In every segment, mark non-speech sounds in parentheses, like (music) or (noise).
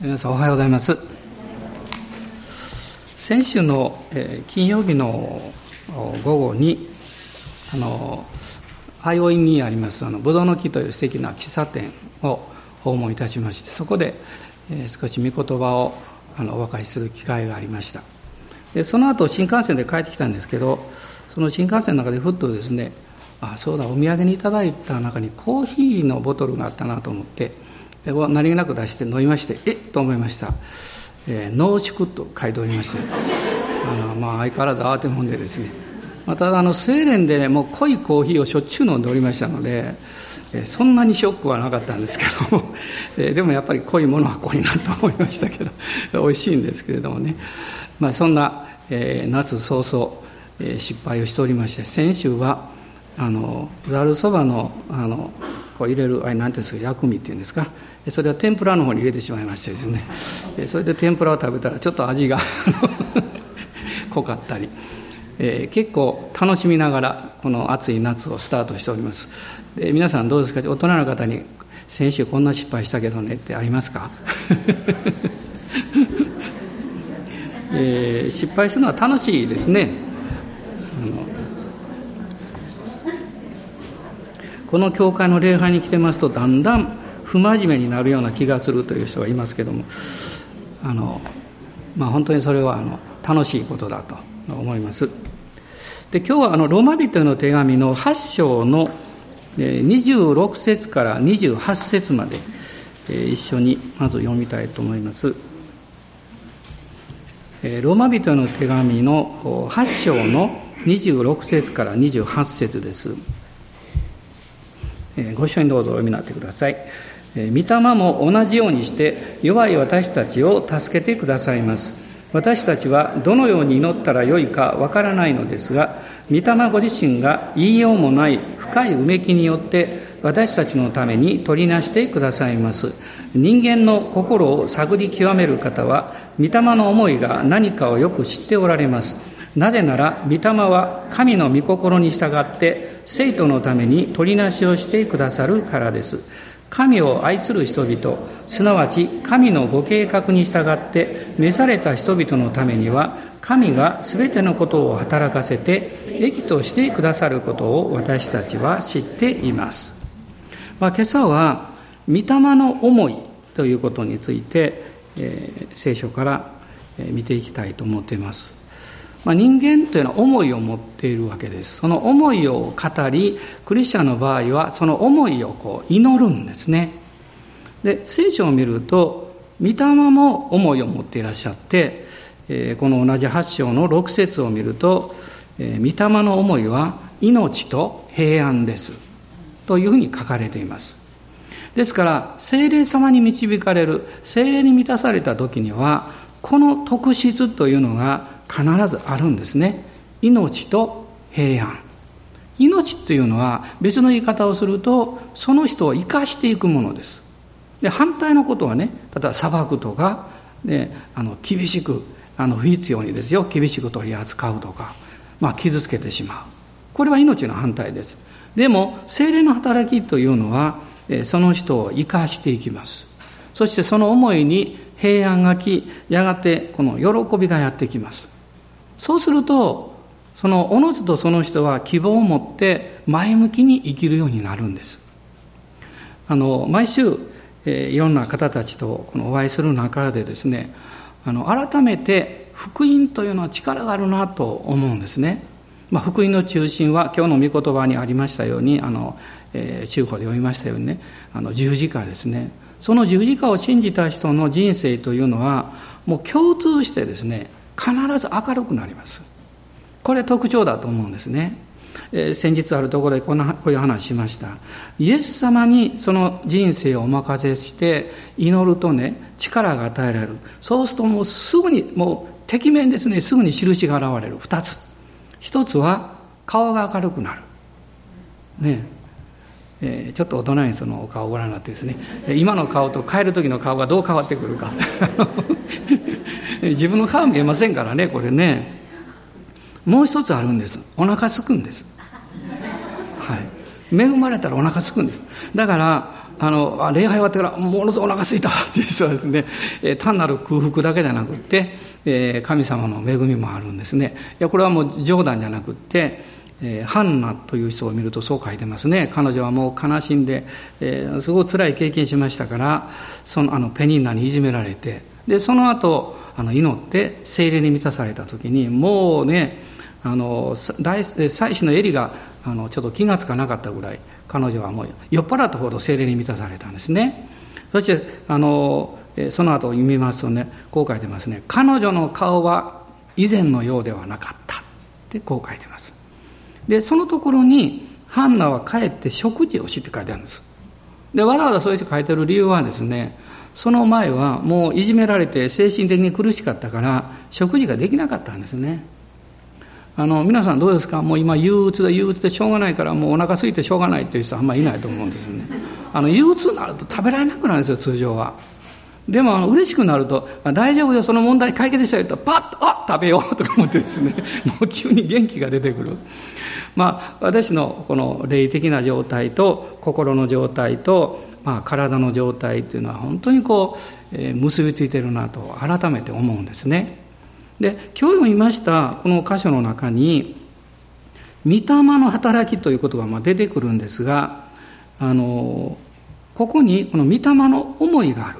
皆さんおはようございます。先週の、えー、金曜日の午後にあの相生にありますあのブドウの木という素敵な喫茶店を訪問いたしましてそこで、えー、少し御言葉をあのお分かりする機会がありました。でその後新幹線で帰ってきたんですけどその新幹線の中でふっとですねあそうだお土産にいただいた中にコーヒーのボトルがあったなと思って何気なく出して飲みましてえっと思いました、えー、濃縮と書いておりましてあの、まあ、相変わらず慌てもんでですね、ま、ただあのスウェーデンで、ね、もう濃いコーヒーをしょっちゅう飲んでおりましたので、えー、そんなにショックはなかったんですけども、えー、でもやっぱり濃いものは濃いなと思いましたけど (laughs) 美味しいんですけれどもね、まあ、そんな、えー、夏早々、え、失敗をしておりまして先週はあのざるそばのあのこう入れるあれなんていうんですか薬味っていうんですか。それは天ぷらの方に入れてしまいましてですね。それで天ぷらを食べたらちょっと味が (laughs) 濃かったり、えー、結構楽しみながらこの暑い夏をスタートしております。で皆さんどうですか？大人の方に先週こんな失敗したけどねってありますか、(laughs) えー、失敗するのは楽しいですね。この教会の礼拝に来てますとだんだん不真面目になるような気がするという人がいますけどもあの、まあ、本当にそれはあの楽しいことだと思います。で今日はあのローマ人の手紙の8章の26節から28節まで一緒にまず読みたいと思います。ローマ人の手紙の8章の26節から28節です。ご一緒にどうぞお読みになってください。御霊も同じようにして弱い私たちを助けてくださいます。私たちはどのように祈ったらよいかわからないのですが御霊ご自身が言いようもない深いうめきによって私たちのために取りなしてくださいます。人間の心を探り極める方は御霊の思いが何かをよく知っておられます。なぜなら御霊は神の御心に従って生徒のために取りなしをしてくださるからです。神を愛する人々すなわち神のご計画に従って召された人々のためには神が全てのことを働かせて益としてくださることを私たちは知っています、まあ、今朝は御霊の思いということについて、えー、聖書から見ていきたいと思っています。まあ、人間というのは思いを持っているわけです。その思いを語りクリスチャンの場合はその思いをこう祈るんですね。で聖書を見ると御霊も思いを持っていらっしゃって、え、この同じ8章の6節を見ると、え、御霊の思いは命と平安です。というふうに書かれています。ですから精霊様に導かれる精霊に満たされた時にはこの特質というのが必ずあるんですね。命と平安。命というのは別の言い方をするとその人を生かしていくものです。で反対のことはね例えば裁くとか、あの厳しくあの不必要にですよ。厳しく取り扱うとか、まあ、傷つけてしまう。これは命の反対です。でも精霊の働きというのはその人を生かしていきます。そしてその思いに平安がきやがてこの喜びがやってきます。そうするとそのおのずとその人は希望を持って前向きに生きるようになるんです。あの毎週、えー、いろんな方たちとこのお会いする中でですねあの改めて福音というのは力があるなと思うんですね、まあ、福音の中心は今日の御言葉にありましたようにあの、えー、中古で読みましたようにねあの十字架ですね。その十字架を信じた人の人生というのはもう共通してですね必ず明るくなります。これ特徴だと思うんですね、えー、先日あるところでこんなこういう話しました。イエス様にその人生をお任せして祈るとね力が与えられる。そうするともうすぐにもう敵面ですね。すぐに印が現れる。2つ。1つは顔が明るくなる。ね。えー、ちょっと大人にそのお顔をご覧になってですね今の顔と帰る時の顔がどう変わってくるか。(laughs) 自分の顔見えませんからねこれね。もう一つあるんです。お腹すくんです。はい。恵まれたらお腹すくんです。だからあの礼拝終わってからものすごくお腹すいたっていう人はですね、えー、単なる空腹だけじゃなくって、えー、神様の恵みもあるんですね。いやこれはもう冗談じゃなくって、えー、ハンナという人を見るとそう書いてますね。彼女はもう悲しんで、えー、すごい辛い経験しましたからそのあのペニンナにいじめられてでその後あの祈って精霊に満たされた時にもうねあの大祭司のエリがあのちょっと気が付かなかったぐらい彼女はもう酔っ払ったほど精霊に満たされたんですね。そしてあのその後を読みますとねこう書いてますね。彼女の顔は以前のようではなかった。ってこう書いてます。でそのところにハンナは帰って食事をしって書いてあるんです。でわざわざそういう人書いてる理由はですねその前はもういじめられて精神的に苦しかったから食事ができなかったんですね。あの皆さんどうですか？もう今憂鬱で憂鬱でしょうがないからもうお腹空いてしょうがないっていう人あんまりいないと思うんですよね。あの憂鬱になると食べられなくなるんですよ通常は。でもあの嬉しくなると「大丈夫よその問題解決したよ」とパッと「あ食べよう」とか思ってですねもう急に元気が出てくる。まあ私のこの霊的な状態と心の状態と、まあ、体の状態というのは本当にこう、えー、結びついてるなと改めて思うんですね。で今日読みましたこの箇所の中に「御霊の働き」ということがまあ出てくるんですがあのここにこの御霊の思いがある。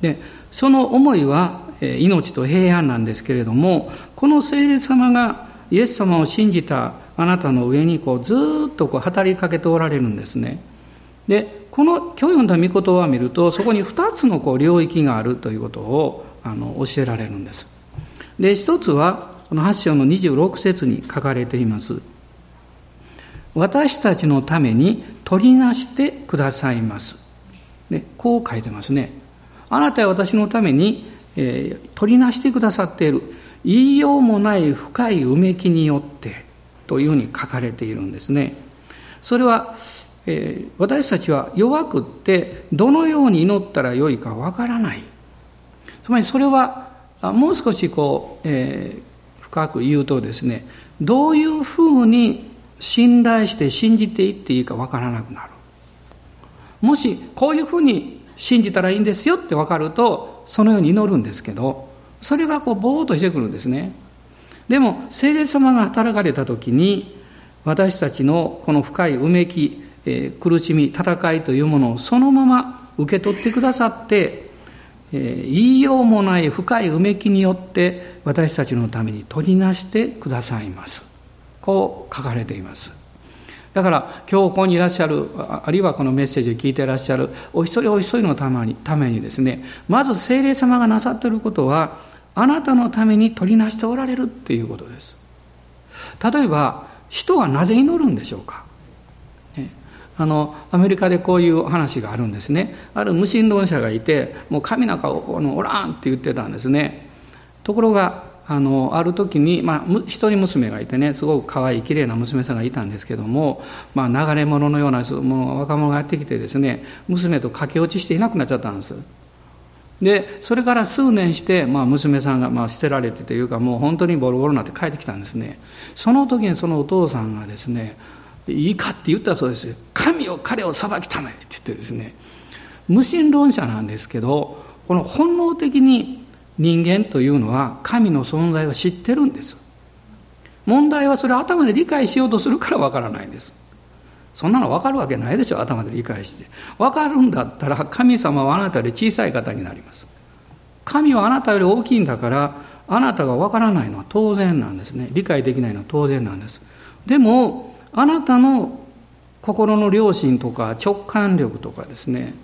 でその思いは命と平安なんですけれどもこの聖霊様がイエス様を信じたあなたの上にこうずっとこう働きかけておられるんですね。でこの今日読んだ御言葉を見るとそこに2つのこう領域があるということをあの教えられるんです。で一つはこの8章の26節に書かれています。私たちのために取りなしてくださいます、ね、こう書いてますね。あなたは私のために、えー、取りなしてくださっている。言いようもない深いうめきによってというふうに書かれているんですね。それは、えー、私たちは弱くってどのように祈ったらよいかわからない。つまりそれはもう少しこう、えー、深く言うとですねどういうふうに信頼して信じていっていいかわからなくなる。もしこういうふうに信じたらいいんですよって分かるとそのように祈るんですけどそれがこうぼーっとしてくるんですね。でも聖霊様が働かれた時に私たちのこの深いうめき、えー、苦しみ戦いというものをそのまま受け取ってくださってえー、言いようもない深いうめきによって私たちのために取りなしてくださいます。こう書かれています。だから今日ここにいらっしゃるあるいはこのメッセージを聞いていらっしゃるお一人お一人のためにためにですねまず聖霊様がなさっていることはあなたのために取りなしておられるっていうことです。例えば人はなぜ祈るんでしょうか？あのアメリカでこういう話があるんですね。ある無神論者がいてもう神なんかおおらんって言ってたんですね。ところがあのある時に、まあ、一人娘がいてねすごく可愛い綺麗な娘さんがいたんですけども、まあ、流れ者のようなもう若者がやってきてですね娘と駆け落ちしていなくなっちゃったんです。でそれから数年して、まあ、娘さんがまあ捨てられてというかもう本当にボロボロになって帰ってきたんですね。その時にそのお父さんがですねいいかって言ったそうです。神を彼を裁きためって言ってですね無神論者なんですけどこの本能的に人間というのは神の存在を知ってるんです。問題はそれを頭で理解しようとするからわからないんです。そんなの分かるわけないでしょ頭で理解して。分かるんだったら神様はあなたより小さい方になります。神はあなたより大きいんだからあなたが分からないのは当然なんですね。理解できないのは当然なんです。でもあなたの心の良心とか直感力とかですね。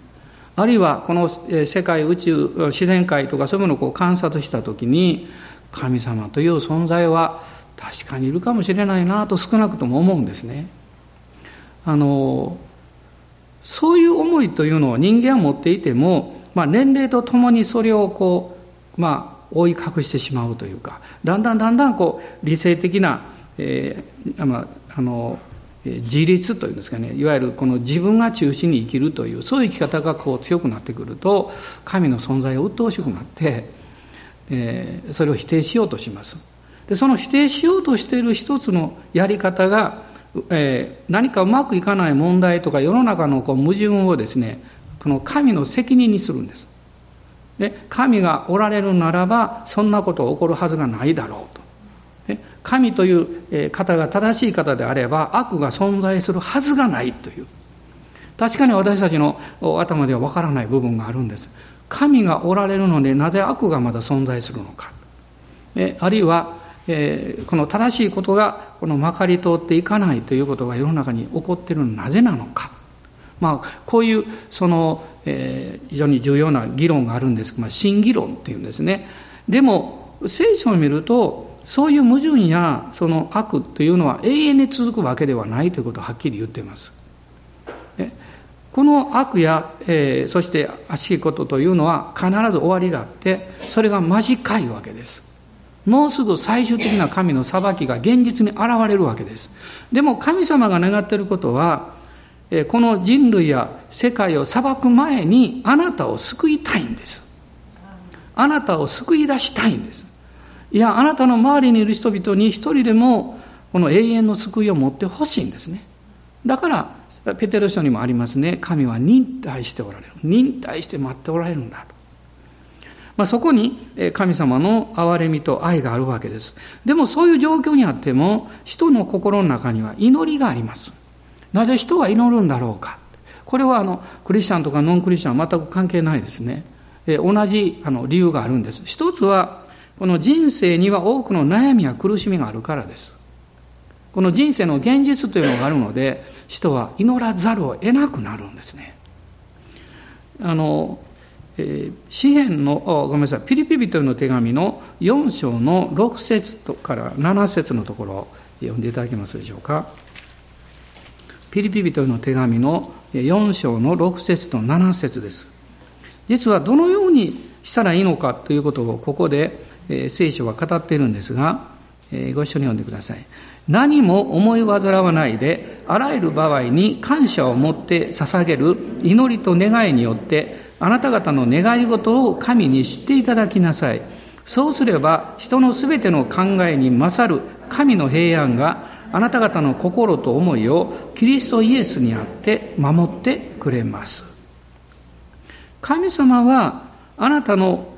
あるいはこの世界宇宙自然界とかそういうものをこう観察した時に神様という存在は確かにいるかもしれないなと少なくとも思うんですね。あのそういう思いというのを人間は持っていても、まあ、年齢とともにそれをこう、まあ、覆い隠してしまうというかだんだんだんだんこう理性的な、えーまあ、あの自立というんですかねいわゆるこの自分が中心に生きるというそういう生き方がこう強くなってくると神の存在が鬱陶しくなって、えー、それを否定しようとします。でその否定しようとしている一つのやり方がえー、何かうまくいかない問題とか世の中のこう矛盾をですねこの神の責任にするんです。で神がおられるならばそんなこと起こるはずがないだろうと。神という方が正しい方であれば悪が存在するはずがないという。確かに私たちの頭ではわからない部分があるんです。神がおられるのでなぜ悪がまだ存在するのか。あるいはえー、この正しいことがこのまかり通っていかないということが世の中に起こっているのはなぜなのか、まあ、こういうその、えー、非常に重要な議論があるんですまあ、新議論っていうんですねでも聖書を見るとそういう矛盾やその悪というのは永遠に続くわけではないということをはっきり言っています。この悪や、えー、そして悪しいことというのは必ず終わりがあってそれが短いわけです。もうすぐ最終的な神の裁きが現実に現れるわけです。でも神様が願っていることは、この人類や世界を裁く前にあなたを救いたいんです。あなたを救い出したいんです。いや、あなたの周りにいる人々に一人でもこの永遠の救いを持ってほしいんですね。だから、ペテロ書にもありますね。神は忍耐しておられる。忍耐して待っておられるんだと。まあ、そこに神様の憐れみと愛があるわけです。でもそういう状況にあっても、人の心の中には祈りがあります。なぜ人は祈るんだろうか。これはあのクリスチャンとかノンクリスチャンは全く関係ないですね。同じあの理由があるんです。一つは、この人生には多くの悩みや苦しみがあるからです。この人生の現実というのがあるので、人は祈らざるを得なくなるんですね。あのえー、詩篇のごめんなさいピリピ人の手紙の4章の6節から7節のところを読んでいただけますでしょうか。ピリピ人の手紙の4章の6節と7節です。実はどのようにしたらいいのかということをここで、聖書は語っているんですが、ご一緒に読んでください何も思い煩わないであらゆる場合に感謝を持って捧げる祈りと願いによってあなた方の願い事を神に知っていただきなさい。そうすれば人のすべての考えに勝る神の平安があなた方の心と思いをキリストイエスにあって守ってくれます。神様はあなたの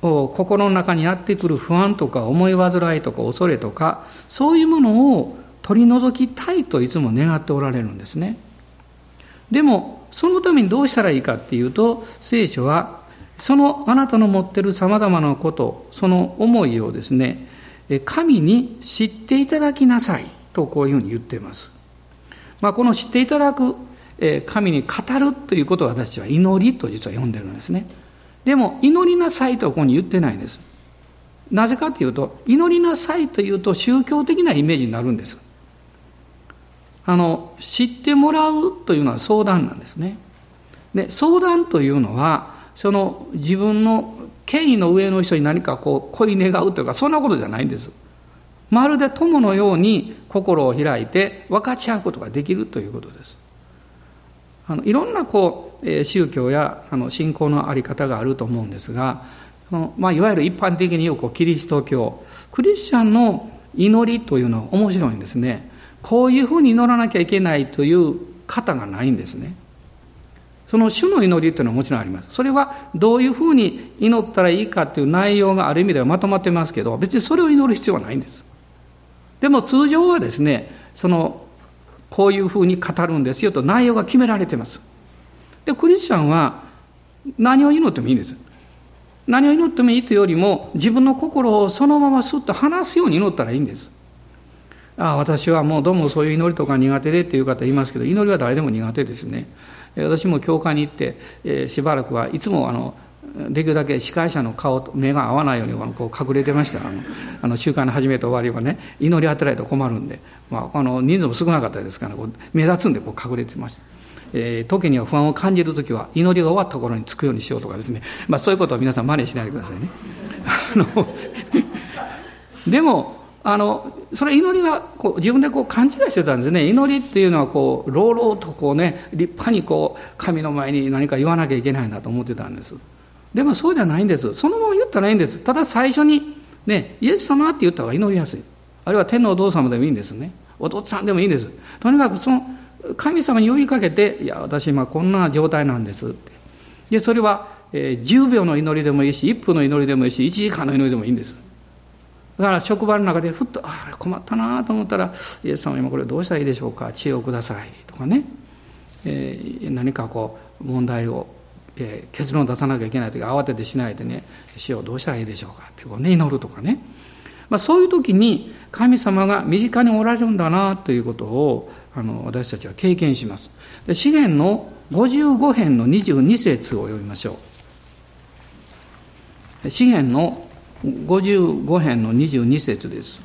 心の中にやってくる不安とか思い煩いとか恐れとかそういうものを取り除きたいといつも願っておられるんですね。でもそのためにどうしたらいいかっていうと聖書はそのあなたの持ってるさまざまなことその思いをですね神に知っていただきなさいとこういうふうに言っています、まあ、この知っていただく神に語るということを私は祈りと実は呼んでるんですねでも祈りなさいとここに言ってないんですなぜかというと祈りなさいというと宗教的なイメージになるんですあの知ってもらうというのは相談なんですね。で相談というのはその自分の権威の上の人に何かこう恋願うというかそんなことじゃないんです。まるで友のように心を開いて分かち合うことができるということです。あのいろんなこう宗教やあの信仰の在り方があると思うんですが、まあ、いわゆる一般的に言うこうキリスト教クリスチャンの祈りというのは面白いんですね。こういうふうに祈らなきゃいけないという方がないんですね。その主の祈りというのはもちろんあります。それはどういうふうに祈ったらいいかという内容がある意味ではまとまってますけど、別にそれを祈る必要はないんです。でも通常はですね、その、こういうふうに語るんですよと内容が決められてます。で、クリスチャンは何を祈ってもいいんです。何を祈ってもいいというよりも、自分の心をそのまますっと話すように祈ったらいいんです。ああ私はもうどうもそういう祈りとか苦手でっていう方いますけど祈りは誰でも苦手ですね私も教会に行って、えー、しばらくはいつもあのできるだけ司会者の顔と目が合わないようにこう隠れてましたあのあの集会の始めと終わりはね祈り当てられると困るんで、まあ、あの人数も少なかったですからこう目立つんでこう隠れてました。えー、時には不安を感じる時は祈りが終わった頃につくようにしようとかですね、まあ、そういうことを皆さん真似しないでくださいね。あのでもあのそれ祈りがこう自分でこう勘違いしてたんですね。祈りっていうのはこう朗々とこうね立派にこう神の前に何か言わなきゃいけないなと思ってたんです。でもそうじゃないんです。そのまま言ったらいいんです。ただ最初にねイエス様って言った方が祈りやすい。あるいは天皇お父様でもいいんですね。弟さんでもいいんです。とにかくその神様に呼びかけて、いや、私今こんな状態なんですって。で、それは、えー、10秒の祈りでもいいし、1分の祈りでもいいし、1時間の祈りでもいいんです。だから職場の中でふっと、ああ、困ったなと思ったら、イエス様今これどうしたらいいでしょうか、知恵をくださいとかね、えー、何かこう、問題を、えー、結論を出さなきゃいけない時慌ててしないでね、死をどうしたらいいでしょうか？ってこうね、祈るとかね。まあ、そういう時に神様が身近におられるんだなということをあの私たちは経験します。で資源の55編の22節を読みましょう。資源の55編の22節です。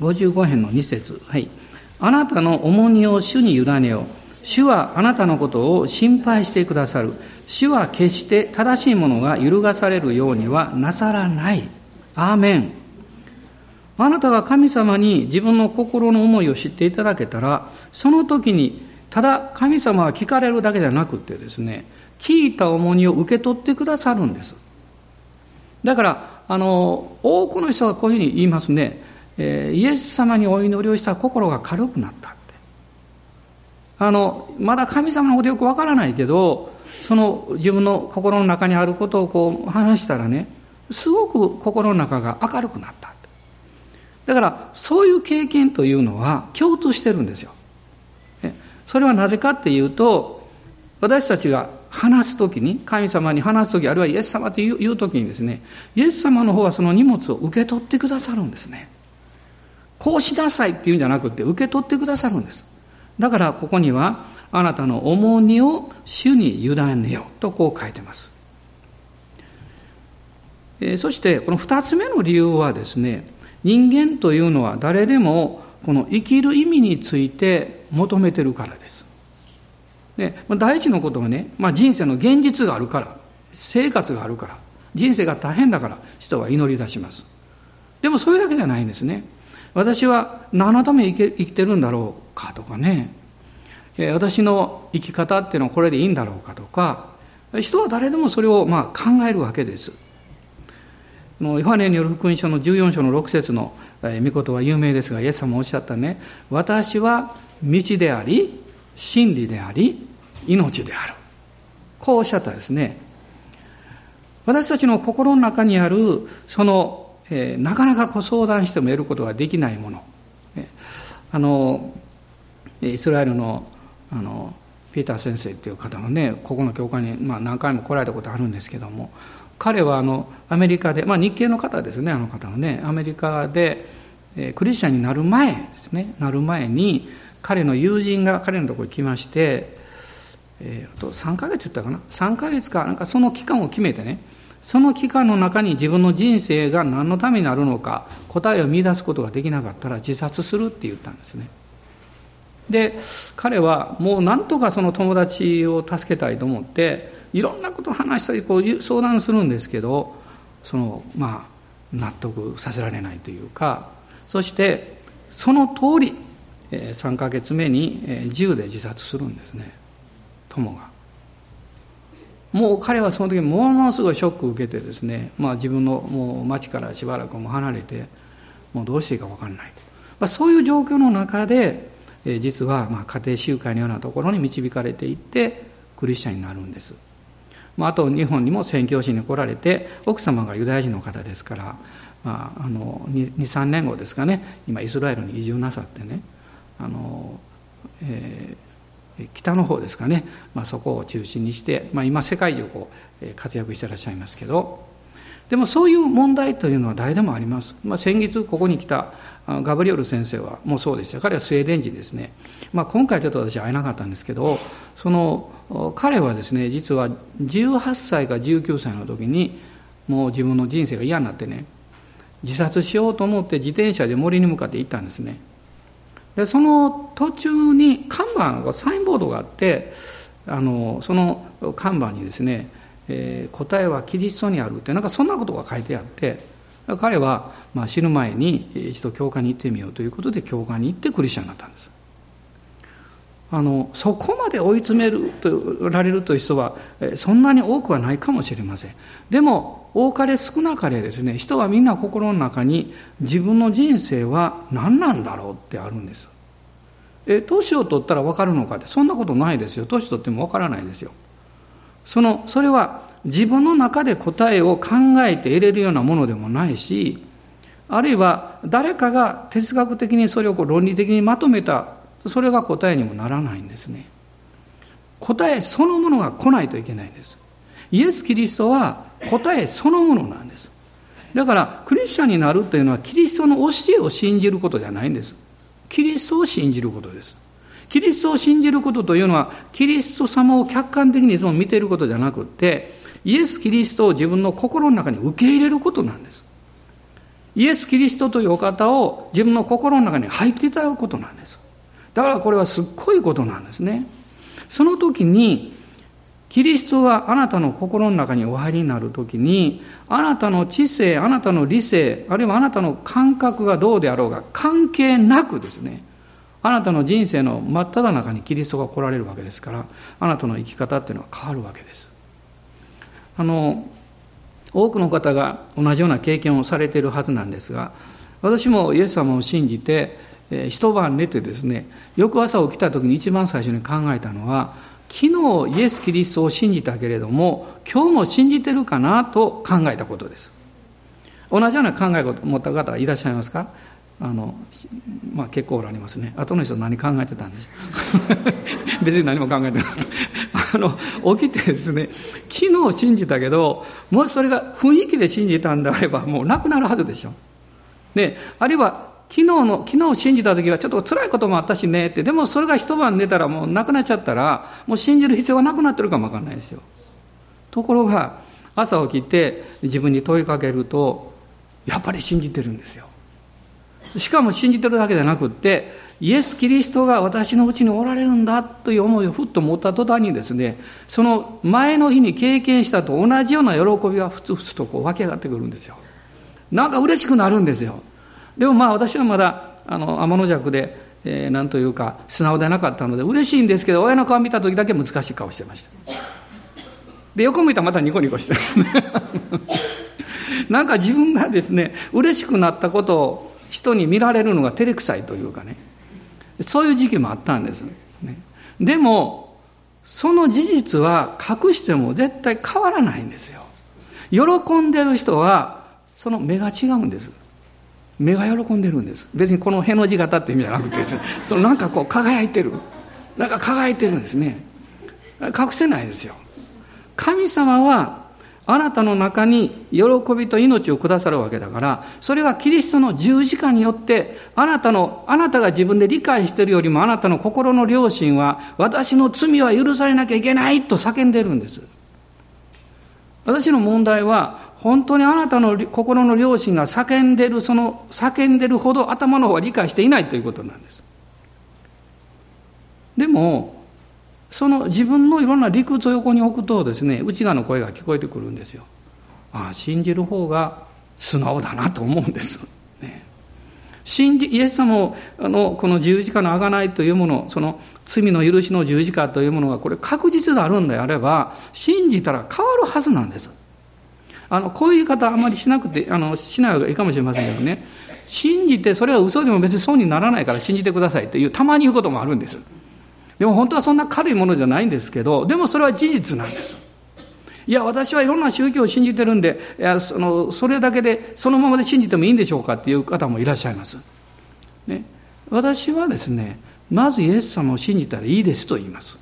55編の2節はい。あなたの重荷を主に委ねよう。主はあなたのことを心配してくださる。主は決して正しいものが揺るがされるようにはなさらない。アーメン。あなたが神様に自分の心の思いを知っていただけたら、その時に、ただ神様は聞かれるだけじゃなくてですね、聞いた重荷を受け取ってくださるんです。だから、あの、多くの人がこういうふうに言いますね、えー、イエス様にお祈りをした心が軽くなった。あのまだ神様のことよくわからないけどその自分の心の中にあることをこう話したらねすごく心の中が明るくなった。だからそういう経験というのは共通してるんですよ。それはなぜかっていうと私たちが話す時に神様に話す時あるいはイエス様という時にですねイエス様の方はその荷物を受け取ってくださるんですね。こうしなさいっていうんじゃなくて受け取ってくださるんです。だからここにはあなたの重荷を主に委ねようとこう書いてます。えそしてこの2つ目の理由はですね人間というのは誰でもこの生きる意味について求めてるからです。で第一のことはね、まあ、人生の現実があるから生活があるから人生が大変だから人は祈り出します。でもそれだけじゃないんですね。私は何のために生きてるんだろうかとかね、私の生き方っていうのはこれでいいんだろうかとか、人は誰でもそれをまあ考えるわけです。もうヨハネによる福音書の14章の6節の御言は有名ですが、イエス様おっしゃったね、私は道であり、真理であり、命である。こうおっしゃったですね。私たちの心の中にある、そのえー、なかなかこう相談しても得ることができないもの、あのイスラエルのあのピーター先生っていう方のねここの教会に、まあ、何回も来られたことあるんですけども彼はあのアメリカで、まあ、日系の方ですねあの方はねアメリカで、えー、クリスチャンになる前ですねなる前に彼の友人が彼のところに来まして、えー、と3ヶ月言ったかな？3ヶ月かなんかその期間を決めてねその期間の中に自分の人生が何のためになるのか答えを見出すことができなかったら自殺するって言ったんですね。で彼はもう何とかその友達を助けたいと思っていろんなことを話したりこう相談するんですけどそのまあ納得させられないというかそしてその通り3ヶ月目に銃で自殺するんですね。友が。もう彼はその時ものすごいショックを受けてですね、まあ、自分のもう町からしばらくも離れてもうどうしていいか分かんないと、まあ、そういう状況の中で、え実はまあ家庭集会のようなところに導かれていってクリスチャンになるんです、まあ、あと日本にも宣教師に来られて奥様がユダヤ人の方ですから、まあ、あの23年後ですかね今イスラエルに移住なさってねあの、えー北の方ですかね、まあ、そこを中心にして、まあ、今世界中こう活躍してらっしゃいますけど。でもそういう問題というのは誰でもあります、まあ、先月ここに来たガブリオル先生はもうそうでした。彼はスウェーデン人ですね、まあ、今回ちょっと私会えなかったんですけどその彼はですね実は18歳か19歳の時にもう自分の人生が嫌になってね自殺しようと思って自転車で森に向かって行ったんですね。でその途中に看板がサインボードがあってあのその看板にですね、えー、答えはキリストにあるってなんかそんなことが書いてあって彼はまあ死ぬ前に一度教会に行ってみようということで教会に行ってクリスチャンになったんです。あのそこまで追い詰めるとられるという人はそんなに多くはないかもしれません。でも多かれ少なかれですね人はみんな心の中に自分の人生は何なんだろうってあるんです。え年を取ったら分かるのかってそんなことないですよ。年取っても分からないですよ。そのそれは自分の中で答えを考えて得れるようなものでもないしあるいは誰かが哲学的にそれをこう論理的にまとめたそれが答えにもならないんですね。答えそのものが来ないといけないんです。イエス・キリストは答えそのものなんです。だからクリスチャンになるというのはキリストの教えを信じることじゃないんです。キリストを信じることです。キリストを信じることというのはキリスト様を客観的にいつも見ていることじゃなくてイエス・キリストを自分の心の中に受け入れることなんです。イエス・キリストというお方を自分の心の中に入っていただくことなんです。だからこれはすっごいことなんですね。その時に、キリストがあなたの心の中にお入りになる時に、あなたの知性、あなたの理性、あるいはあなたの感覚がどうであろうが関係なくですね、あなたの人生の真っ只中にキリストが来られるわけですから、あなたの生き方っていうのは変わるわけです。あの、多くの方が同じような経験をされているはずなんですが、私もイエス様を信じて、え、一晩寝てですね翌朝起きた時に一番最初に考えたのは昨日イエス・キリストを信じたけれども今日も信じてるかなと考えたことです。同じような考えを持った方いらっしゃいますか？あのまあ結構おられますね。後の人何考えてたんでしょう？(laughs) 別に何も考えてなかった。あの起きてですね昨日信じたけどもしそれが雰囲気で信じたんであればもうなくなるはずでしょ。であるいは昨日の、昨日信じた時はちょっと辛いこともあったしねって、でもそれが一晩寝たらもうなくなっちゃったら、もう信じる必要がなくなってるかもわかんないですよ。ところが、朝起きて自分に問いかけると、やっぱり信じてるんですよ。しかも信じてるだけじゃなくって、イエス・キリストが私のうちにおられるんだという思いをふっと持った途端にですね、その前の日に経験したと同じような喜びがふつふつとこう湧き上がってくるんですよ。なんか嬉しくなるんですよ。でもまあ私はまだあの天の弱で、えー、なんというか素直でなかったので嬉しいんですけど親の顔見た時だけ難しい顔してました。で横向いたらまたニコニコして。(laughs) なんか自分がですね嬉しくなったことを人に見られるのが照れくさいというかね。そういう時期もあったんです、ね、でもその事実は隠しても絶対変わらないんですよ。喜んでる人はその目が違うんです。目が喜んでるんです。別にこのへの字型って意味じゃなくてです、ね、そのなんかこう輝いてる。なんか輝いてるんですね。隠せないですよ。神様はあなたの中に喜びと命をくださるわけだからそれがキリストの十字架によってあなたのあなたが自分で理解しているよりもあなたの心の良心は私の罪は許されなきゃいけないと叫んでるんです。私の問題は本当にあなたの心の良心が叫んでるその叫んでるほど頭の方は理解していないということなんです。でもその自分のいろんな理屈を横に置くとですね内側の声が聞こえてくるんですよ。ああ信じる方が素直だなと思うんです、ね、信じイエス様のこの十字架の贖いというものその罪の許しの十字架というものがこれ確実であるんであれば信じたら変わるはずなんです。あの、こういう言い方あまりしなくて、あの、しない方がいいかもしれませんけどね、信じて、それは嘘でも別に損にならないから信じてくださいという、たまに言うこともあるんです。でも本当はそんな軽いものじゃないんですけど、でもそれは事実なんです。いや、私はいろんな宗教を信じてるんで、いやそのそれだけで、そのままで信じてもいいんでしょうかっていう方もいらっしゃいます。ね、私はですね、まずイエス様を信じたらいいですと言います。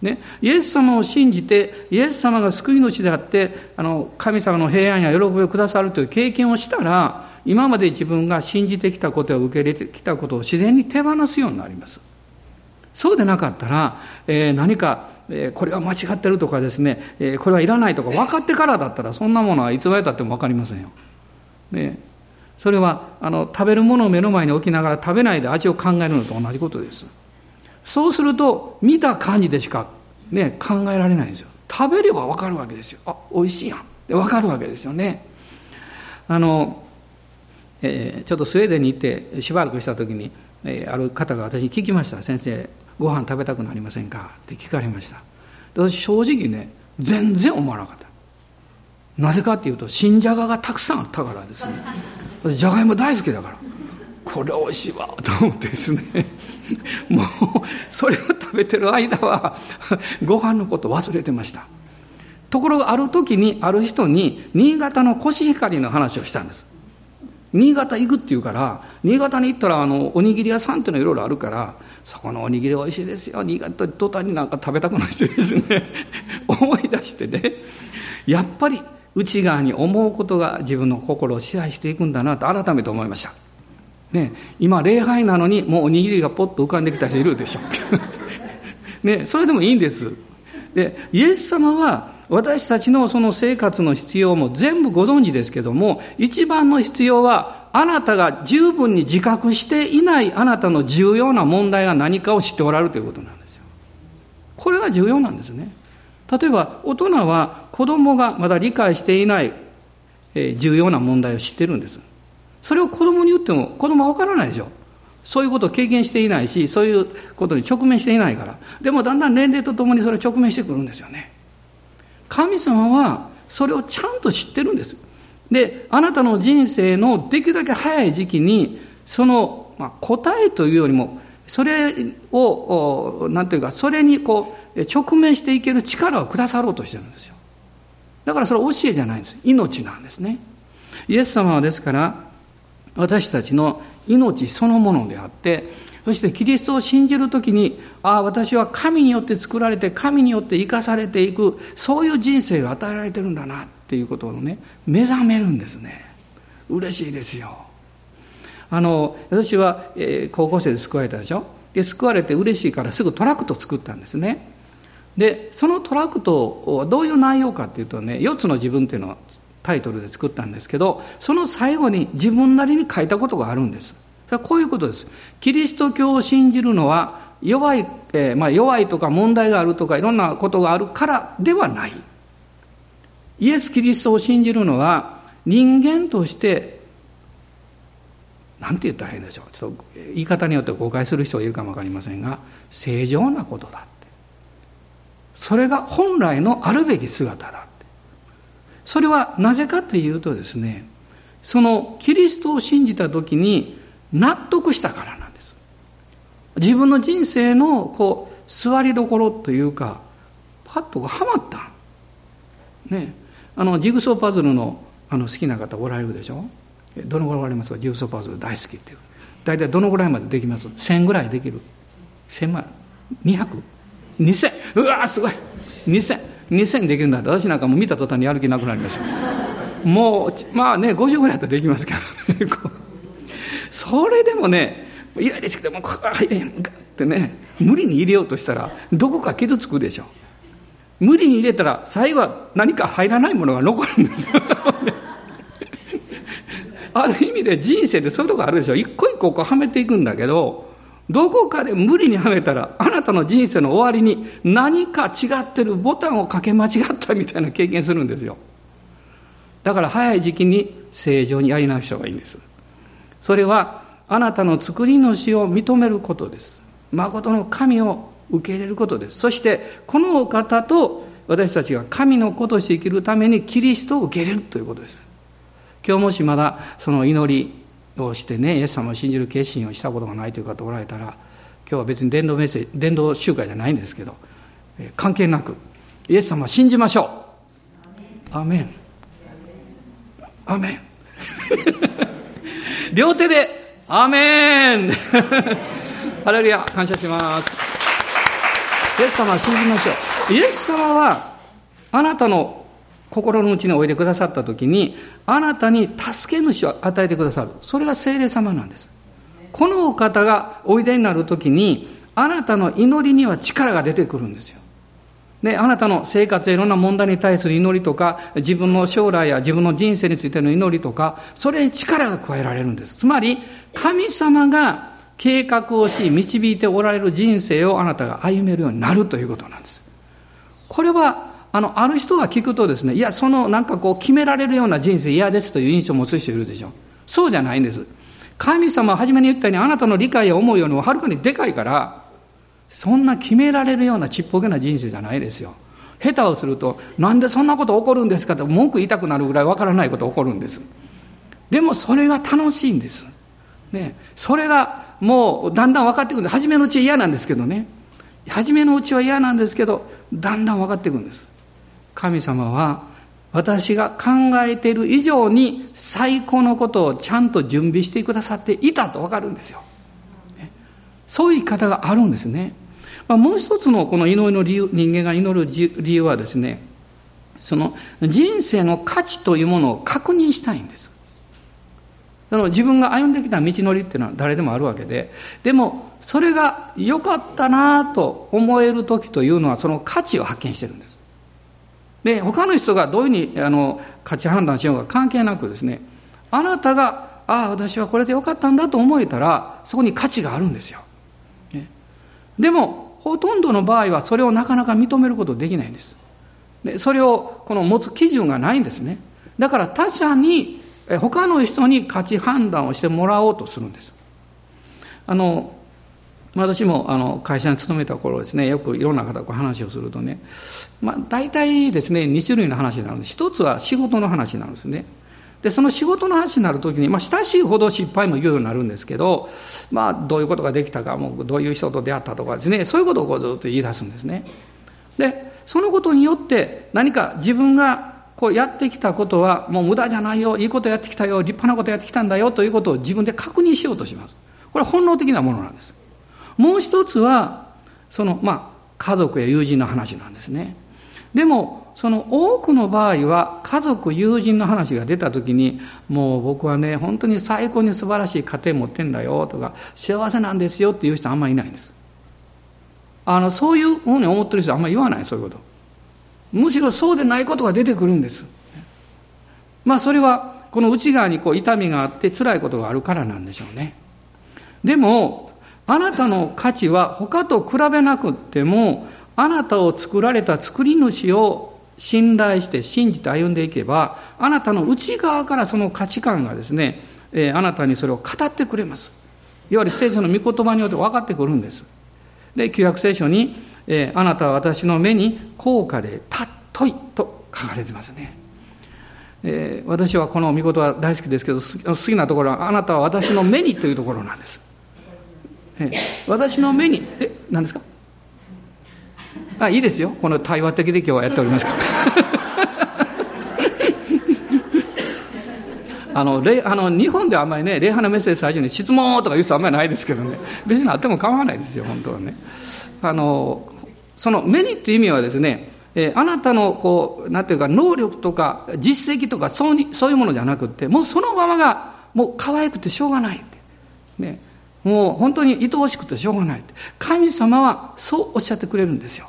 ね、イエス様を信じてイエス様が救い主であってあの神様の平安や喜びをくださるという経験をしたら今まで自分が信じてきたことや受け入れてきたことを自然に手放すようになります。そうでなかったら、えー、何か、えー、これは間違ってるとかですね、えー、これはいらないとか分かってからだったらそんなものはいつまでたっても分かりませんよ、ね、それはあの食べるものを目の前に置きながら食べないで味を考えるのと同じことです。そうすると見た感じでしか、ね、考えられないんですよ。食べれば分かるわけですよ。あ美味しいやん。って分かるわけですよね。あの、えー、ちょっとスウェーデンに行ってしばらくした時に、えー、ある方が私に聞きました。先生ご飯食べたくなりませんか？って聞かれました。私正直ね全然思わなかった。なぜかっていうと新じゃががたくさんあったからですね。私じゃがいも大好きだから。これ美味しいわ。(laughs) と思ってですね。(laughs) もうそれを食べてる間は (laughs) ご飯のこと忘れてました。ところがある時にある人に新潟のコシヒカリの話をしたんです。新潟行くって言うから新潟に行ったらあのおにぎり屋さんっていうのいろいろあるからそこのおにぎり美味しいですよ。新潟途端になんか食べたくなってですね。思い出してね。やっぱり内側に思うことが自分の心を支配していくんだなと改めて思いました、ね、今礼拝なのにもうおにぎりがポッと浮かんできた人いるでしょ。(laughs) ね、それでもいいんです。でイエス様は私たちのその生活の必要も全部ご存知ですけども一番の必要はあなたが十分に自覚していないあなたの重要な問題が何かを知っておられるということなんですよ。これが重要なんですね。例えば大人は子供がまだ理解していない重要な問題を知ってるんです。それを子供に言っても子供は分からないでしょ。そういうことを経験していないしそういうことに直面していないから。でもだんだん年齢とともにそれを直面してくるんですよね。神様はそれをちゃんと知ってるんです。であなたの人生のできるだけ早い時期にその、まあ、答えというよりもそれを何ていうかそれにこう直面していける力をくださろうとしてるんですよ。だからそれは教えじゃないんです。命なんですね。イエス様はですから私たちの命そのものであってそしてキリストを信じる時にああ私は神によって作られて神によって生かされていくそういう人生が与えられてるんだなっていうことをね目覚めるんですね。嬉しいですよ。あの私は、えー、高校生で救われたでしょ？で救われて嬉しいからすぐトラクトを作ったんですね。でそのトラクトはどういう内容かっていうとね4つの自分っていうのをタイトルで作ったんですけどその最後に自分なりに書いたことがあるんですこういうことです。キリスト教を信じるのは弱い、えー、まあ、弱いとか問題があるとかいろんなことがあるからではない。イエス・キリストを信じるのは人間としてなんて言ったらいいんでしょうちょっと言い方によって誤解する人がいるかも分かりませんが正常なことだってそれが本来のあるべき姿だそれはなぜかというとですねそのキリストを信じた時に納得したからなんです。自分の人生のこう座りどころというかパッとはまった。ね。あのジグソーパズルのあの好きな方おられるでしょ？どのぐらいおられます？かジグソーパズル大好きっていう。大体どのぐらいまでできます？1000ぐらいできる。1000万。200?2000 うわすごい。2000 2000できるんだって私なんかもう見た途端にやる気なくなります。もうまあね50ぐらいだったらできますけどねそれでもねイライラしてきてもう入れんかってね無理に入れようとしたらどこか傷つくでしょ。無理に入れたら最後は何か入らないものが残るんですある意味で人生でそういうとこあるでしょ。一個一個こうはめていくんだけどどこかで無理にはめたらあなたの人生の終わりに何か違ってるボタンをかけ間違ったみたいな経験するんですよだから早い時期に正常にやり直した方がいいんですそれはあなたの作り主を認めることです。誠の神を受け入れることです。そしてこのお方と私たちが神の子として生きるためにキリストを受け入れるということです。今日もしまだその祈りをしてね、イエス様を信じる決心をしたことがないという方おられたら、今日は別に伝道メッセージ、伝道集会じゃないんですけど、関係なく、イエス様を信じましょう。アメン。アメン。(laughs) 両手で、アメン (laughs) ハレルヤ、感謝します。イエス様を信じましょう。イエス様は、あなたの心の内においでくださった時に、あなたに助け主を与えてくださる。それが聖霊様なんです。このお方がおいでになる時に、あなたの祈りには力が出てくるんですよ。で、あなたの生活やいろんな問題に対する祈りとか、自分の将来や自分の人生についての祈りとか、それに力が加えられるんです。つまり、神様が計画をし、導いておられる人生をあなたが歩めるようになるということなんです。これは、あの、ある人が聞くとですね、いや、そのなんかこう決められるような人生嫌ですという印象を持つ人いるでしょ。そうじゃないんです。神様は初めに言ったように、あなたの理解や思うよりもはるかにでかいから、そんな決められるようなちっぽけな人生じゃないですよ。下手をすると、なんでそんなこと起こるんですかって文句言いたくなるぐらいわからないこと起こるんです。でもそれが楽しいんです。ね、それがもうだんだん分かってくる、初めのうちは嫌なんですけどね。初めのうちは嫌なんですけど、だんだん分かってくるんです。神様は私が考えている以上に最高のことをちゃんと準備してくださっていたと分かるんですよ。そういう生き方があるんですね。まあ、もう一つのこの祈りの理由、人間が祈る理由はですね、その人生の価値というものを確認したいんです。その自分が歩んできた道のりっていうのは誰でもあるわけで、でもそれが良かったなと思える時というのはその価値を発見してるんです。で、他の人がどういうふうにあの価値判断しようか関係なくですね、あなたが、ああ、私はこれで良かったんだと思えたら、そこに価値があるんですよ。ね、でも、ほとんどの場合はそれをなかなか認めることできないんです。でそれをこの持つ基準がないんですね。だから他者に他の人に価値判断をしてもらおうとするんです。あの私もあの会社に勤めた頃ですねよくいろんな方と話をするとね、まあ、大体ですね2種類の話になるんです。一つは仕事の話なんですね。でその仕事の話になるときに、まあ、親しいほど失敗も言うようになるんですけど、まあ、どういうことができたかもうどういう人と出会ったとかですねそういうことをこうずっと言い出すんですね。でそのことによって何か自分がこうやってきたことはもう無駄じゃないよいいことやってきたよ立派なことやってきたんだよということを自分で確認しようとします。これは本能的なものなんです。もう一つはそのまあ家族や友人の話なんですねでもその多くの場合は家族友人の話が出た時にもう僕はね本当に最高に素晴らしい家庭持ってんだよとか幸せなんですよっていう人あんまりいないんですあのそういうふうに思ってる人あんまり言わないそういうことむしろそうでないことが出てくるんです。まあそれはこの内側にこう痛みがあって辛いことがあるからなんでしょうね。でもあなたの価値は他と比べなくてもあなたを作られた作り主を信頼して信じて歩んでいけばあなたの内側からその価値観がですね、えー、あなたにそれを語ってくれます。いわゆる聖書の御言葉によって分かってくるんです。で旧約聖書にえー、あなたは私の目に高価で尊いと書かれてますね。えー、私はこの見事は大好きですけど好きなところはあなたは私の目にというところなんです。え、私の目にえ何ですか？あいいですよ。この対話的で今日はやっておりますから。(laughs) あのあの日本ではあんまりね礼拝のメッセージ最初に質問とか言う人あんまりないですけどね。別にあっても構わないですよ本当はね。あのその目にっていう意味はですね、え、あなたのこう、なんていうか、能力とか実績とかそうにそういうものじゃなくて、もうそのままがもう可愛くてしょうがないって。ね。もう本当に愛おしくてしょうがない。神様はそうおっしゃってくれるんですよ。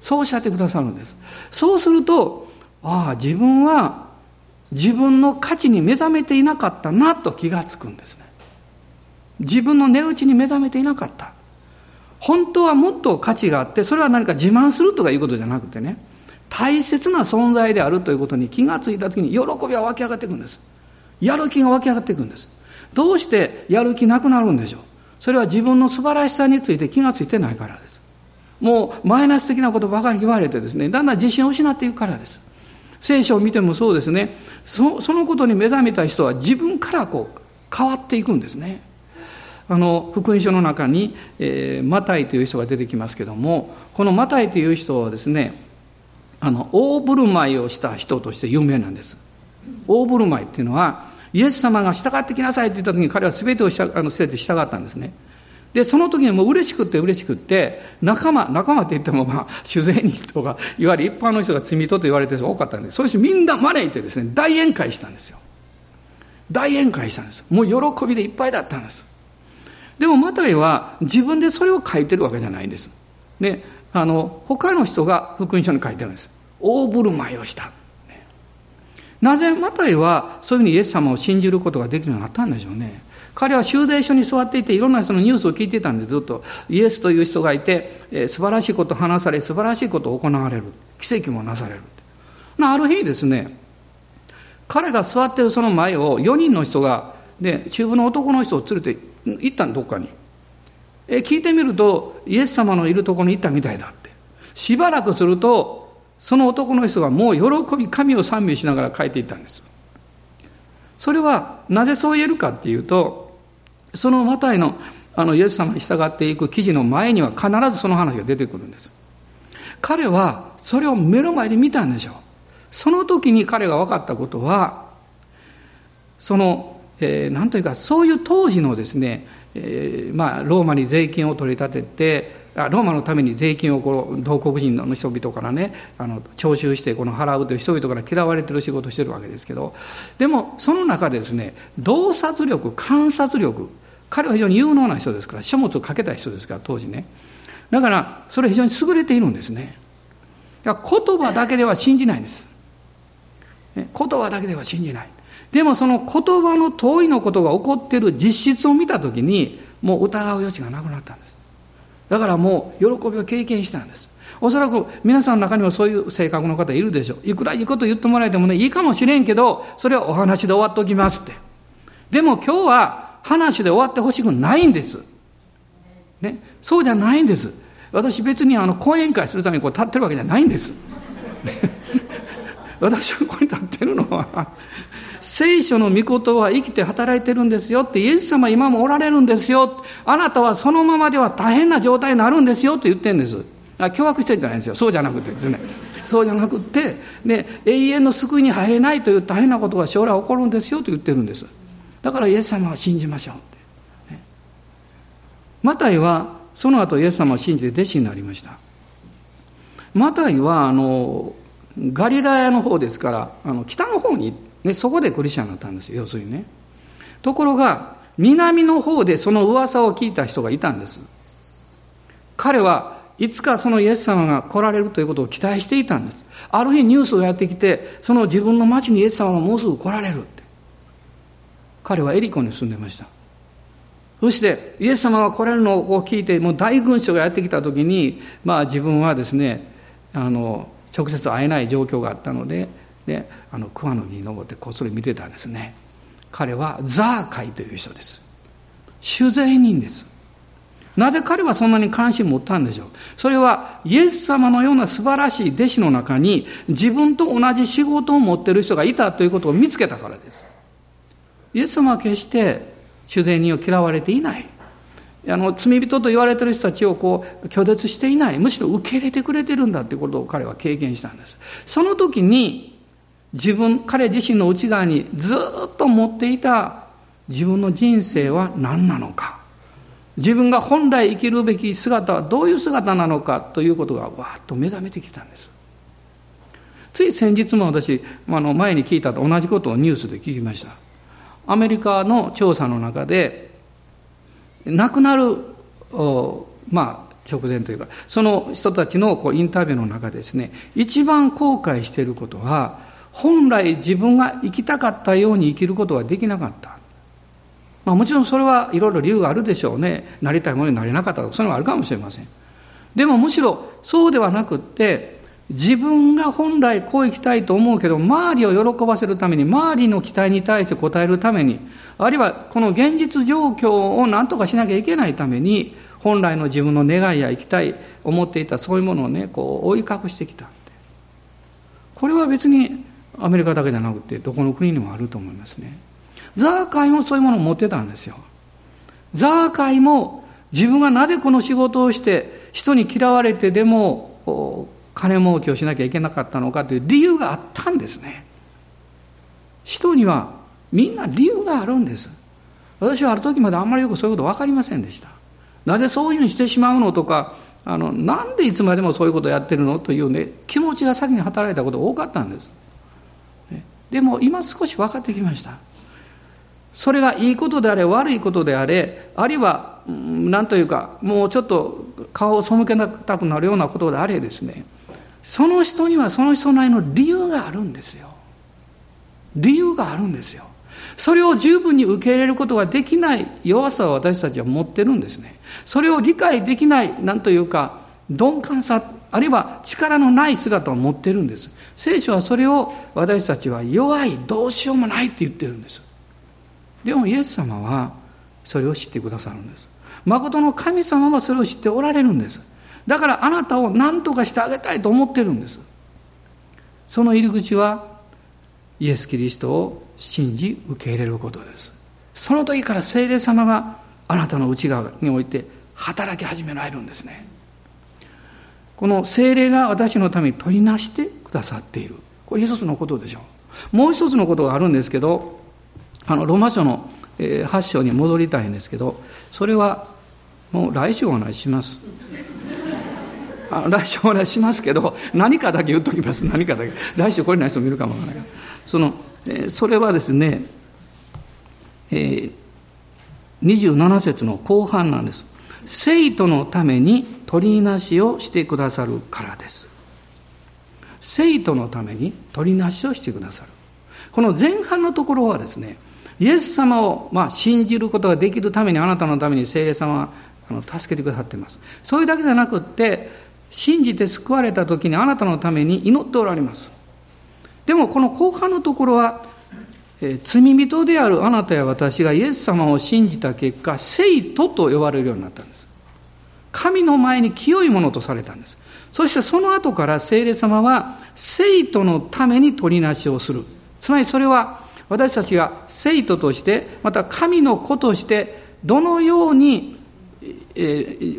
そうおっしゃってくださるんです。そうすると、ああ、自分は自分の価値に目覚めていなかったなと気がつくんですね。自分の値打ちに目覚めていなかった。本当はもっと価値があってそれは何か自慢するとかいうことじゃなくてね大切な存在であるということに気がついた時に喜びは湧き上がっていくんですやる気が湧き上がっていくんですどうしてやる気なくなるんでしょう？それは自分の素晴らしさについて気がついてないからです。もうマイナス的なことばかり言われてですねだんだん自信を失っていくからです。聖書を見てもそうですね。そのことに目覚めた人は自分からこう変わっていくんですね。あの福音書の中に、えー、マタイという人が出てきますけどもこのマタイという人はですねあの大振る舞いをした人として有名なんです。大振る舞いっていうのはイエス様が従ってきなさいって言った時に彼は全てをあの捨てて従ったんですねでその時にもう嬉しくって嬉しくって仲間仲間って言ってもまあ主税人とかいわゆる一般の人が罪人と言われてる人が多かったんでそういう人みんな招いてですね大宴会したんですよ大宴会したんですもう喜びでいっぱいだったんですでもマタイは自分でそれを書いてるわけじゃないんです。で、あの、他の人が福音書に書いてるんです。大振る舞いをした。なぜマタイはそういうふうにイエス様を信じることができるようになったんでしょうね。彼は修道所に座っていていろんな人のニュースを聞いていたんでずっとイエスという人がいて、えー、素晴らしいこと話され素晴らしいことを行われる。奇跡もなされる。ある日ですね彼が座っているその前を4人の人がで中部の男の人を連れて行ったんどっかに。え聞いてみるとイエス様のいるところに行ったみたいだって。しばらくするとその男の人がもう喜び神を賛美しながら帰っていったんです。それはなぜそう言えるかっていうとそのマタイのあのイエス様に従っていく記事の前には必ずその話が出てくるんです。彼はそれを目の前で見たんでしょう。その時に彼が分かったことはその、えー、というかそういう当時のですね、えー、まあ、ローマに税金を取り立ててローマのために税金をこの同国人の人々からねあの徴収してこの払うという人々から嫌われてる仕事をしてるわけですけどでもその中でですね洞察力観察力彼は非常に有能な人ですから書物を書けた人ですから当時ね。だからそれ非常に優れているんですね。言葉だけでは信じないんです。言葉だけでは信じない。でもその言葉の遠いのことが起こっている実質を見た時にもう疑う余地がなくなったんです。だからもう喜びを経験したんですおそらく皆さんの中にもそういう性格の方いるでしょういくらいいこと言ってもらえてもねいいかもしれんけどそれはお話で終わっておきますってでも今日は話で終わってほしくないんです。ね、そうじゃないんです。私別にあの講演会するためにこう立ってるわけじゃないんです。私はここに立ってるのは、聖書の御言は生きて働いてるんですよって、イエス様今もおられるんですよ。あなたはそのままでは大変な状態になるんですよって言ってるんです。あ脅迫してるんじゃないんですよ。そうじゃなくてですね。そうじゃなくて、ね、永遠の救いに入れないという大変なことが将来起こるんですよと言ってるんです。だからイエス様は信じましょうって、ね、マタイはその後イエス様を信じて弟子になりましたマタイはあのガリラヤの方ですからあの北の方に、ね、そこでクリスチャンになったんですよ要するにね。ところが南の方でその噂を聞いた人がいたんです。彼はいつかそのイエス様が来られるということを期待していたんです。ある日ニュースがやってきてその自分の町にイエス様がもうすぐ来られるって。彼はエリコに住んでました。そしてイエス様が来られるのを聞いてもう大群衆がやってきた時にまあ自分はですねあの直接会えない状況があったのでであの桑の木に登ってこっそり見てたんですね。彼はザーカイという人です。酒税人です。なぜ彼はそんなに関心持ったんでしょう？それはイエス様のような素晴らしい弟子の中に自分と同じ仕事を持ってる人がいたということを見つけたからです。イエス様は決して主税人を嫌われていない。あの罪人と言われてる人たちをこう拒絶していない。むしろ受け入れてくれてるんだということを彼は経験したんです。その時に自分彼自身の内側にずっと持っていた自分の人生は何なのか。自分が本来生きるべき姿はどういう姿なのかということがわーっと目覚めてきたんです。つい先日も私あの前に聞いたと同じことをニュースで聞きました。アメリカの調査の中で亡くなるまあ直前というかその人たちのこうインタビューの中でですね一番後悔していることは本来自分が生きたかったように生きることができなかった、まあ、もちろんそれはいろいろ理由があるでしょうね。なりたいものになれなかったとかそういうのはあるかもしれません。でもむしろそうではなくって自分が本来こう生きたいと思うけど周りを喜ばせるために周りの期待に対して応えるためにあるいはこの現実状況を何とかしなきゃいけないために本来の自分の願いや生きたい思っていたそういうものをねこう追い隠してきた。これは別にアメリカだけじゃなくてどこの国にもあると思いますね。ザーカイもそういうものを持ってたんですよ。ザーカイも自分がなぜこの仕事をして人に嫌われてでも金儲けをしなきゃいけなかったのかという理由があったんですね。人にはみんな理由があるんです。私はある時まであんまりよくそういうこと分かりませんでした。なぜそういうふうにしてしまうのとかあのなんでいつまでもそういうことをやってるのというね気持ちが先に働いたことが多かったんです。でも今少し分かってきました。それがいいことであれ悪いことであれあるいは何というかもうちょっと顔を背けたくなるようなことであれですね。その人にはその人なりの理由があるんですよ。理由があるんですよ。それを十分に受け入れることができない弱さを私たちは持ってるんですね。それを理解できない何というか鈍感さあるいは力のない姿を持ってるんです。聖書はそれを私たちは弱いどうしようもないって言ってるんです。でもイエス様はそれを知ってくださるんです。誠の神様はそれを知っておられるんです。だからあなたを何とかしてあげたいと思ってるんです。その入り口はイエス・キリストを信じ受け入れることです。その時から聖霊様があなたの内側において働き始められるんですね。この聖霊が私のために取りなしてくださっている。これ一つのことでしょう。もう一つのことがあるんですけどあのローマ書の8章に戻りたいんですけどそれはもう来週お話しします。あ来週お話ししますけど何かだけ言っときます。何かだけ。来週これない人もいるかもわからない。そのそれはですね、えー、27節の後半なんです。生徒のために取りなしをしてくださるからです。生徒のために取りなしをしてくださる。この前半のところはですねイエス様をまあ信じることができるためにあなたのために聖霊様はあの助けてくださっています。それだけじゃなくって信じて救われた時にあなたのために祈っておられます。でもこの後半のところは、罪人であるあなたや私がイエス様を信じた結果聖徒と呼ばれるようになったんです。神の前に清いものとされたんです。そしてその後から聖霊様は生徒のために取りなしをする。つまりそれは私たちが生徒としてまた神の子としてどのように、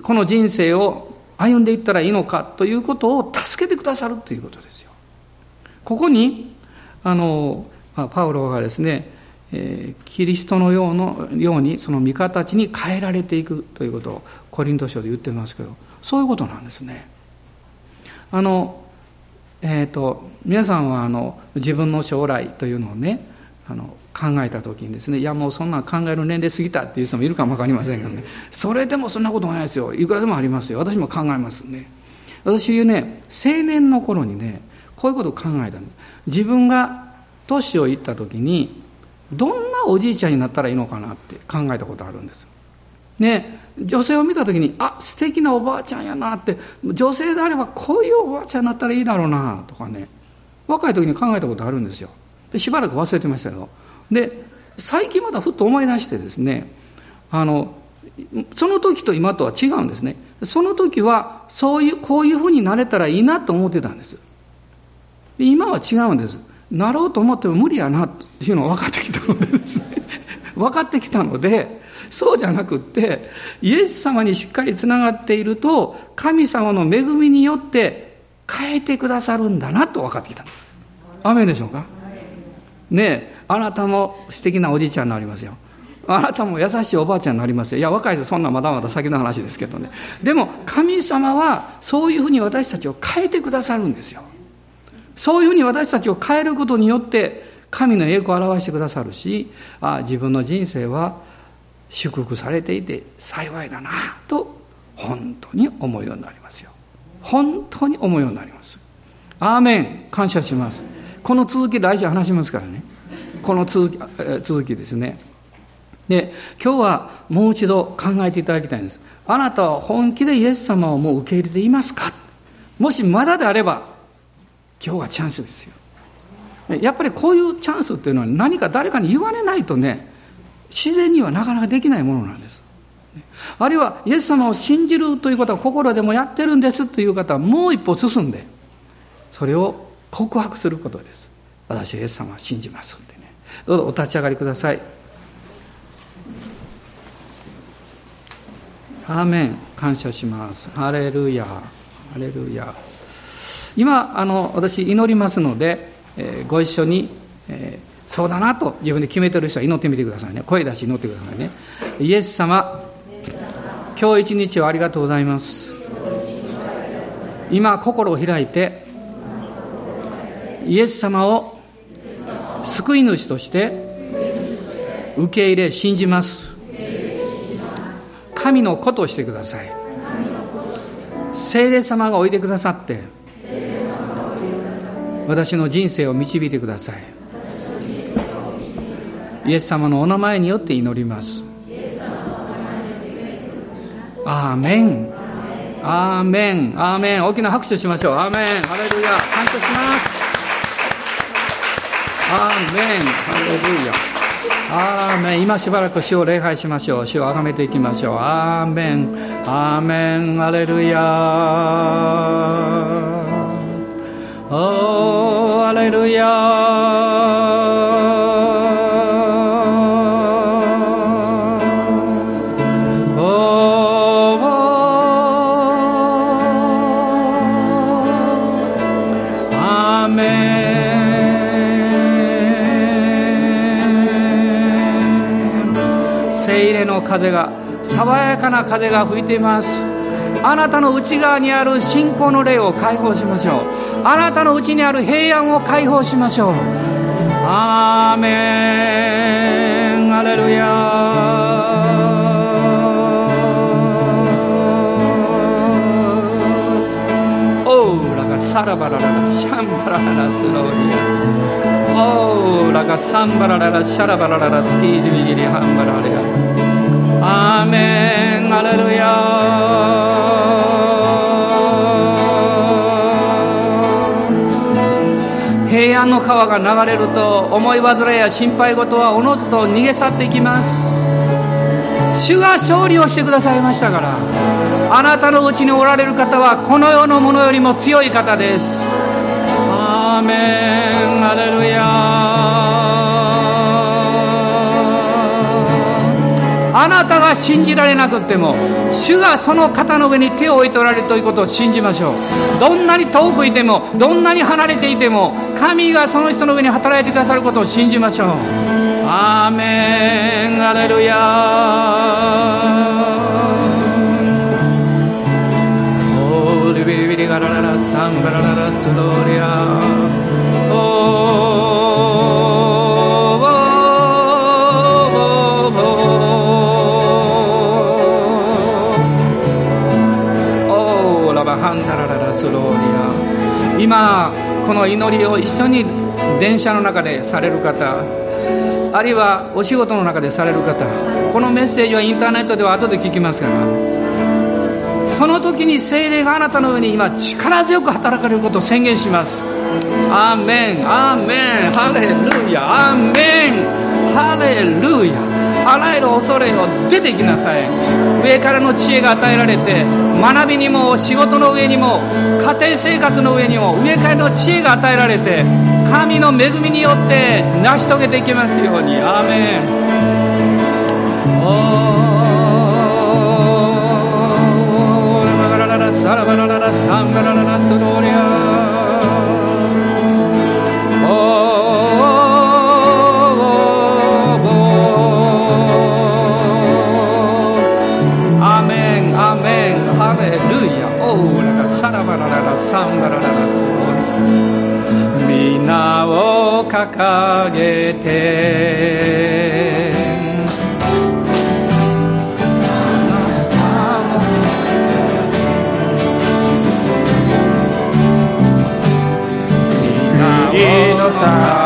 この人生を歩んでいったらいいのかということを助けてくださるということですよ。ここにあのあパウロがですね、えキリストのようのようにその味方たちに変えられていくということをコリント書で言ってますけどそういうことなんですね。あのえーと、皆さんはあの自分の将来というのをねあの考えた時にですねいやもうそんな考える年齢過ぎたっていう人もいるかも分かりませんけどねそれでもそんなことないですよ。いくらでもありますよ。私も考えますね。私ね青年の頃にねこういうことを考えたん自分が年をいった時にどんなおじいちゃんになったらいいのかなって考えたことあるんです。ね女性を見た時にあ素敵なおばあちゃんやなって女性であればこういうおばあちゃんになったらいいだろうなとかね若い時に考えたことあるんですよ。でしばらく忘れてましたけどで最近まだふっと思い出してですねあのその時と今とは違うんですね。その時はそういうこういうふうになれたらいいなと思ってたんです。今は違うんです。なろうと思っても無理やなというのが分かってきたのでですね。(laughs) 分かってきたのでそうじゃなくってイエス様にしっかりつながっていると神様の恵みによって変えてくださるんだなと分かってきたんです。アメでしょうか？ねえあなたも素敵なおじいちゃんになりますよ。あなたも優しいおばあちゃんになりますよ。いや若い人そんなまだまだ先の話ですけどね。でも神様はそういうふうに私たちを変えてくださるんですよ。そういうふうに私たちを変えることによって神の栄光を表してくださるしあ自分の人生は祝福されていて幸いだなと本当に思うようになりますよ。本当に思うようになります。アーメン。感謝します。この続き来週話しますからね。この続き続きですね。で今日はもう一度考えていただきたいんです。あなたは本気でイエス様をもう受け入れていますか？もしまだであれば今日がチャンスですよやっぱりこういうチャンスっていうのは何か誰かに言われないとね自然にはなかなかできないものなんです。あるいは、イエス様を信じるということは心でもやってるんですという方はもう一歩進んで、それを告白することです。私、イエス様は信じますんでね。どうぞお立ち上がりください。アーメン感謝します。ハレルヤ。ハレルヤ。今、あの、私祈りますので、えー、ご一緒に、えーそうだなと自分で決めてる人は祈ってみてくださいね。声出し祈ってくださいね。イエス様今日一日をありがとうございます。今心を開いてイエス様を救い主として受け入れ信じます。神の子としてください。聖霊様がおいでくださって私の人生を導いてください。イエス様のお名前によって祈ります。アーメン。アーメン。アーメン。大きな拍手しましょう。アーメン。ハレルヤ。感謝します。アーメン。ハレルヤ。アーメン。今しばらく主を礼拝しましょう。主を崇めていきましょう。アーメン。アーメン。アレルヤ。おーアレルヤアーメン精霊の風が爽やかな風が吹いています。あなたの内側にある信仰の霊を解放しましょう。あなたの内にある平安を解放しましょう。アーメン。アレルヤ。オーラがサラバラララシャンバラララスローリア。オーラがサンバラララシャラバラララスキーリビギリハンバラレアアーメン。アレルヤ。安の川が流れると思い煩いや心配事はおのずと逃げ去っていきます。主が勝利をしてくださいましたからあなたのうちにおられる方はこの世のものよりも強い方です。アーメン。アレルヤ。あなたが信じられなくっても主がその方の上に手を置いておられるということを信じましょう。どんなに遠くいてもどんなに離れていても神がその人の上に働いてくださることを信じましょう。アーメン。アレルヤオーリビリビリガララサンバラララスローリアンダラララスローリア。今この祈りを一緒に電車の中でされる方あるいはお仕事の中でされる方このメッセージはインターネットでは後で聞きますからその時に精霊があなたの上に今力強く働かれることを宣言します。アーメンアーメンハレルヤアーメンハレルヤ。あらゆる恐れを出ていきなさい。上からの知恵が与えられて学びにも仕事の上にも家庭生活の上にも上からの知恵が与えられて神の恵みによって成し遂げていきますように。アーメン。おサンバラララスローリア皆を掲げて。皆のた。め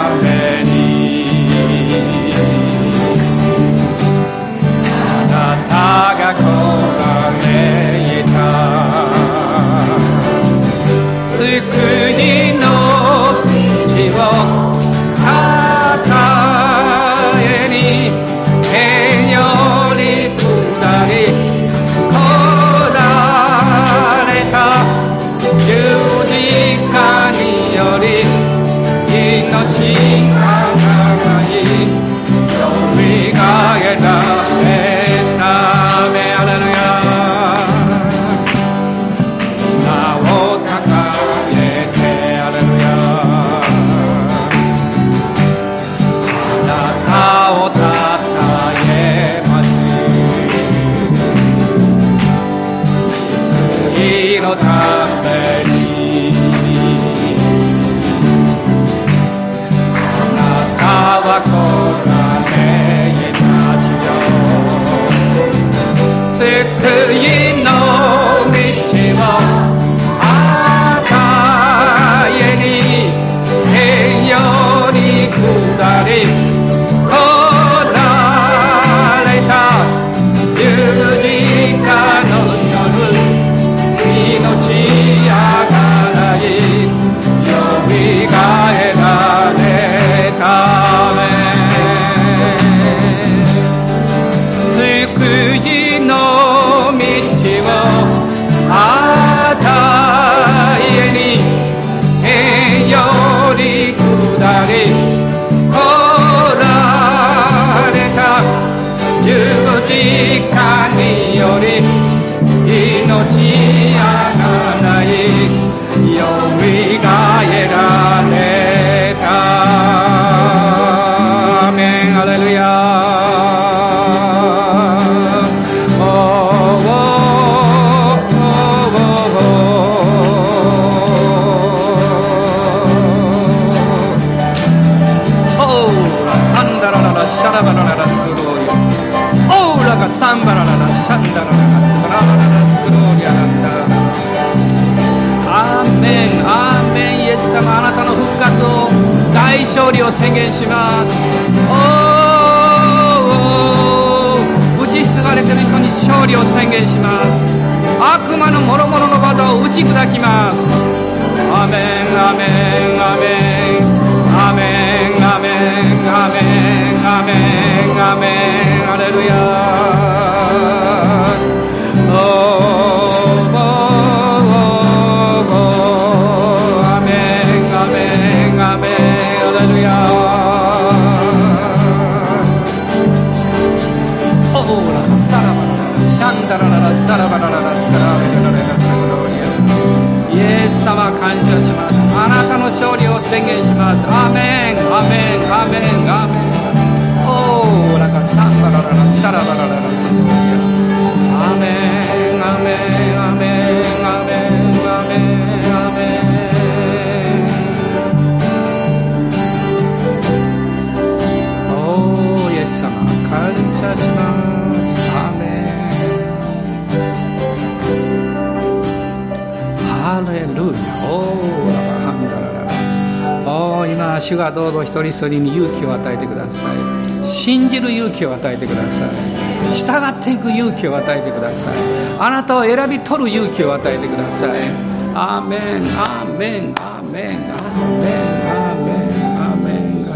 宣言します。おお打ちひしがれてる人に勝利を宣言します悪魔の諸々の技を打ち砕きますアメンアメンアメンアメンアメンアメンアメンアメンアレルヤ Amen, amen, amen, amen. Oh, 主がどうぞ一人一人に勇気を与えてください。信じる勇気を与えてください。従っていく勇気を与えてください。あなたを選び取る勇気を与えてください。アーメンアーメンアーメンアーメンアーメンアーメンア